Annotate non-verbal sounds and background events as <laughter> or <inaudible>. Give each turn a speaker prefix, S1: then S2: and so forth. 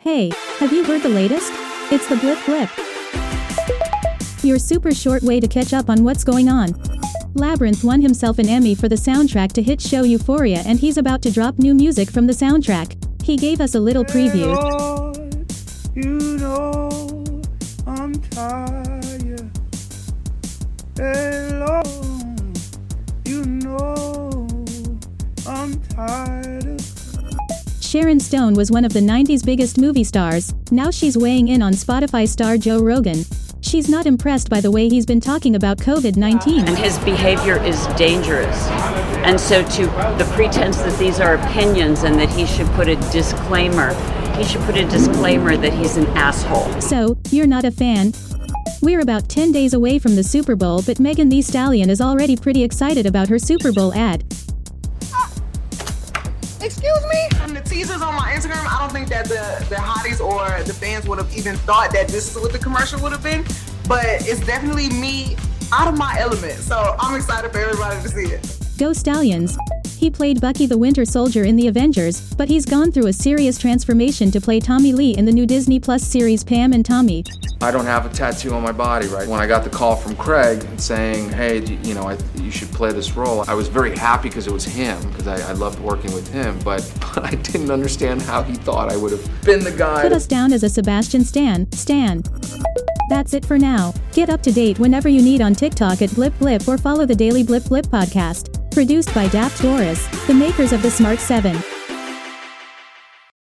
S1: Hey, have you heard the latest? It's the Blip Blip. Your super short way to catch up on what's going on. Labrinth won himself an Emmy for the soundtrack to hit show Euphoria and he's about to drop new music from the soundtrack. He gave us a little preview.
S2: Lord, you know I'm tired. Hey Lord, you know I'm tired
S1: Sharon Stone was one of the 90s biggest movie stars, now she's weighing in on Spotify star Joe Rogan. She's not impressed by the way he's been talking about COVID 19.
S3: and his behavior is dangerous. And so, to the pretense that these are opinions and that he should put a disclaimer, he should put a disclaimer that he's an asshole.
S1: So, you're not a fan? We're about 10 days away from the Super Bowl, but Megan Thee Stallion is already pretty excited about her Super Bowl ad.
S4: Excuse me? From the teasers on my Instagram, I don't think that the, the hotties or the fans would have even thought that this is what the commercial would have been. But it's definitely me out of my element. So I'm excited for everybody to see it.
S1: Go Stallions! He played Bucky the Winter Soldier in The Avengers, but he's gone through a serious transformation to play Tommy Lee in the new Disney Plus series Pam and Tommy.
S5: I don't have a tattoo on my body, right? When I got the call from Craig saying, hey, you know, I, you should play this role, I was very happy because it was him, because I, I loved working with him, but, but <laughs> I didn't understand how he thought I would have been the guy.
S1: Put us down as a Sebastian Stan. Stan. That's it for now. Get up to date whenever you need on TikTok at Blip Blip or follow the Daily Blip Blip podcast. Produced by Doris, the makers of the Smart 7.